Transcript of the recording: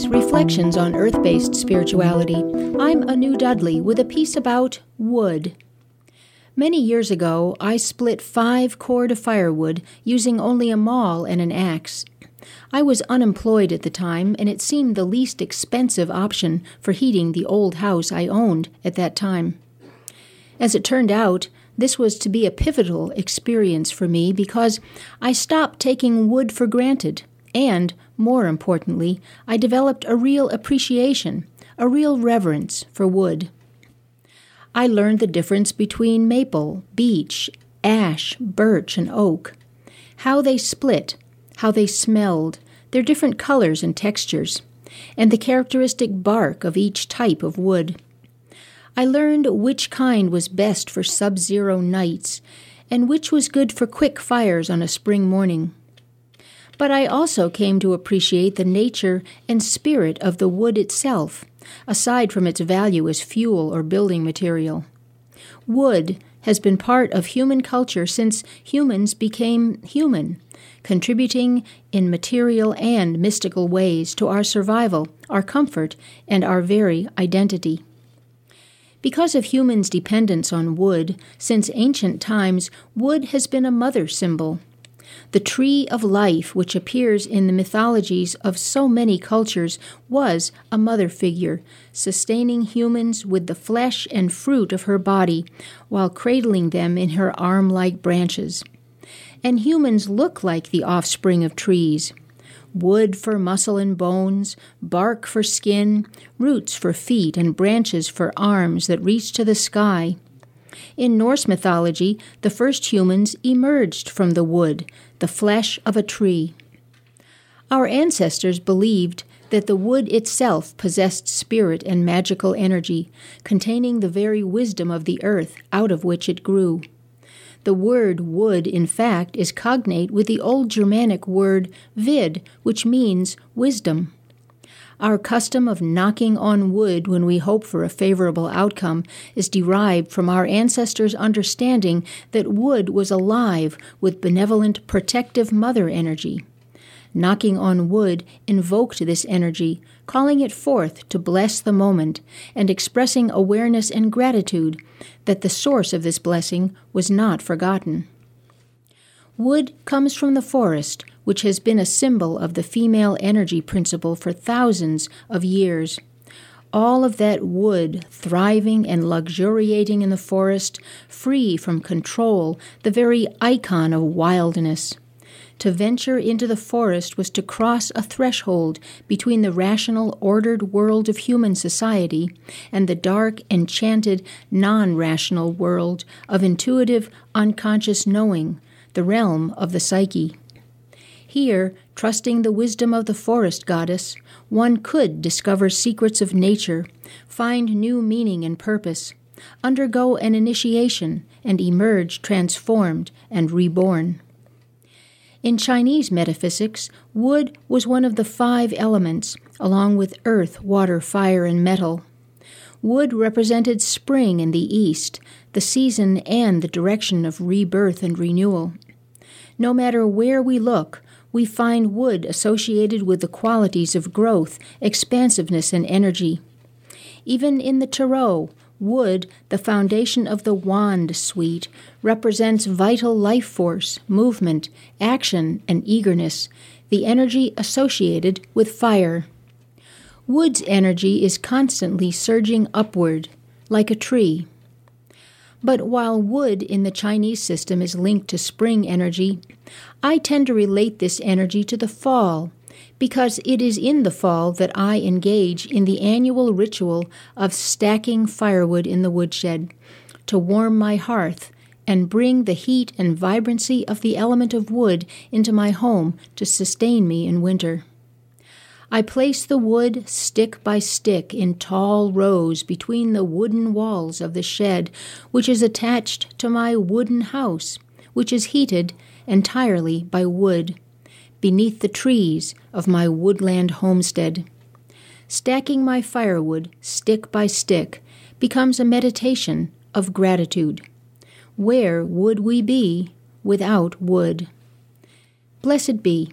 Journeys Reflections on Earth Based Spirituality. I'm Anu Dudley with a piece about wood. Many years ago, I split five cord of firewood using only a maul and an axe. I was unemployed at the time, and it seemed the least expensive option for heating the old house I owned at that time. As it turned out, this was to be a pivotal experience for me because I stopped taking wood for granted, and, more importantly, I developed a real appreciation, a real reverence for wood. I learned the difference between maple, beech, ash, birch, and oak, how they split, how they smelled, their different colors and textures, and the characteristic bark of each type of wood. I learned which kind was best for sub zero nights and which was good for quick fires on a spring morning. But I also came to appreciate the nature and spirit of the wood itself, aside from its value as fuel or building material. Wood has been part of human culture since humans became human, contributing in material and mystical ways to our survival, our comfort, and our very identity. Because of humans' dependence on wood, since ancient times, wood has been a mother symbol. The tree of life, which appears in the mythologies of so many cultures, was a mother figure, sustaining humans with the flesh and fruit of her body, while cradling them in her arm like branches. And humans look like the offspring of trees wood for muscle and bones, bark for skin, roots for feet, and branches for arms that reach to the sky. In Norse mythology, the first humans emerged from the wood, the flesh of a tree. Our ancestors believed that the wood itself possessed spirit and magical energy, containing the very wisdom of the earth out of which it grew. The word wood, in fact, is cognate with the old Germanic word vid, which means wisdom. Our custom of knocking on wood when we hope for a favorable outcome is derived from our ancestors' understanding that wood was alive with benevolent protective mother energy. Knocking on wood invoked this energy, calling it forth to bless the moment, and expressing awareness and gratitude that the source of this blessing was not forgotten. Wood comes from the forest, which has been a symbol of the female energy principle for thousands of years. All of that wood thriving and luxuriating in the forest, free from control, the very icon of wildness. To venture into the forest was to cross a threshold between the rational, ordered world of human society and the dark, enchanted, non rational world of intuitive, unconscious knowing, the realm of the psyche. Here, trusting the wisdom of the forest goddess, one could discover secrets of nature, find new meaning and purpose, undergo an initiation, and emerge transformed and reborn. In Chinese metaphysics, wood was one of the five elements, along with earth, water, fire, and metal. Wood represented spring in the east, the season and the direction of rebirth and renewal. No matter where we look, we find wood associated with the qualities of growth, expansiveness, and energy. Even in the Tarot, Wood, the foundation of the wand suite, represents vital life force, movement, action, and eagerness, the energy associated with fire. Wood's energy is constantly surging upward, like a tree. But while wood in the Chinese system is linked to spring energy, I tend to relate this energy to the fall because it is in the fall that I engage in the annual ritual of stacking firewood in the woodshed to warm my hearth and bring the heat and vibrancy of the element of wood into my home to sustain me in winter. I place the wood stick by stick in tall rows between the wooden walls of the shed, which is attached to my wooden house, which is heated entirely by wood beneath the trees of my woodland homestead. Stacking my firewood stick by stick becomes a meditation of gratitude. Where would we be without wood? Blessed be.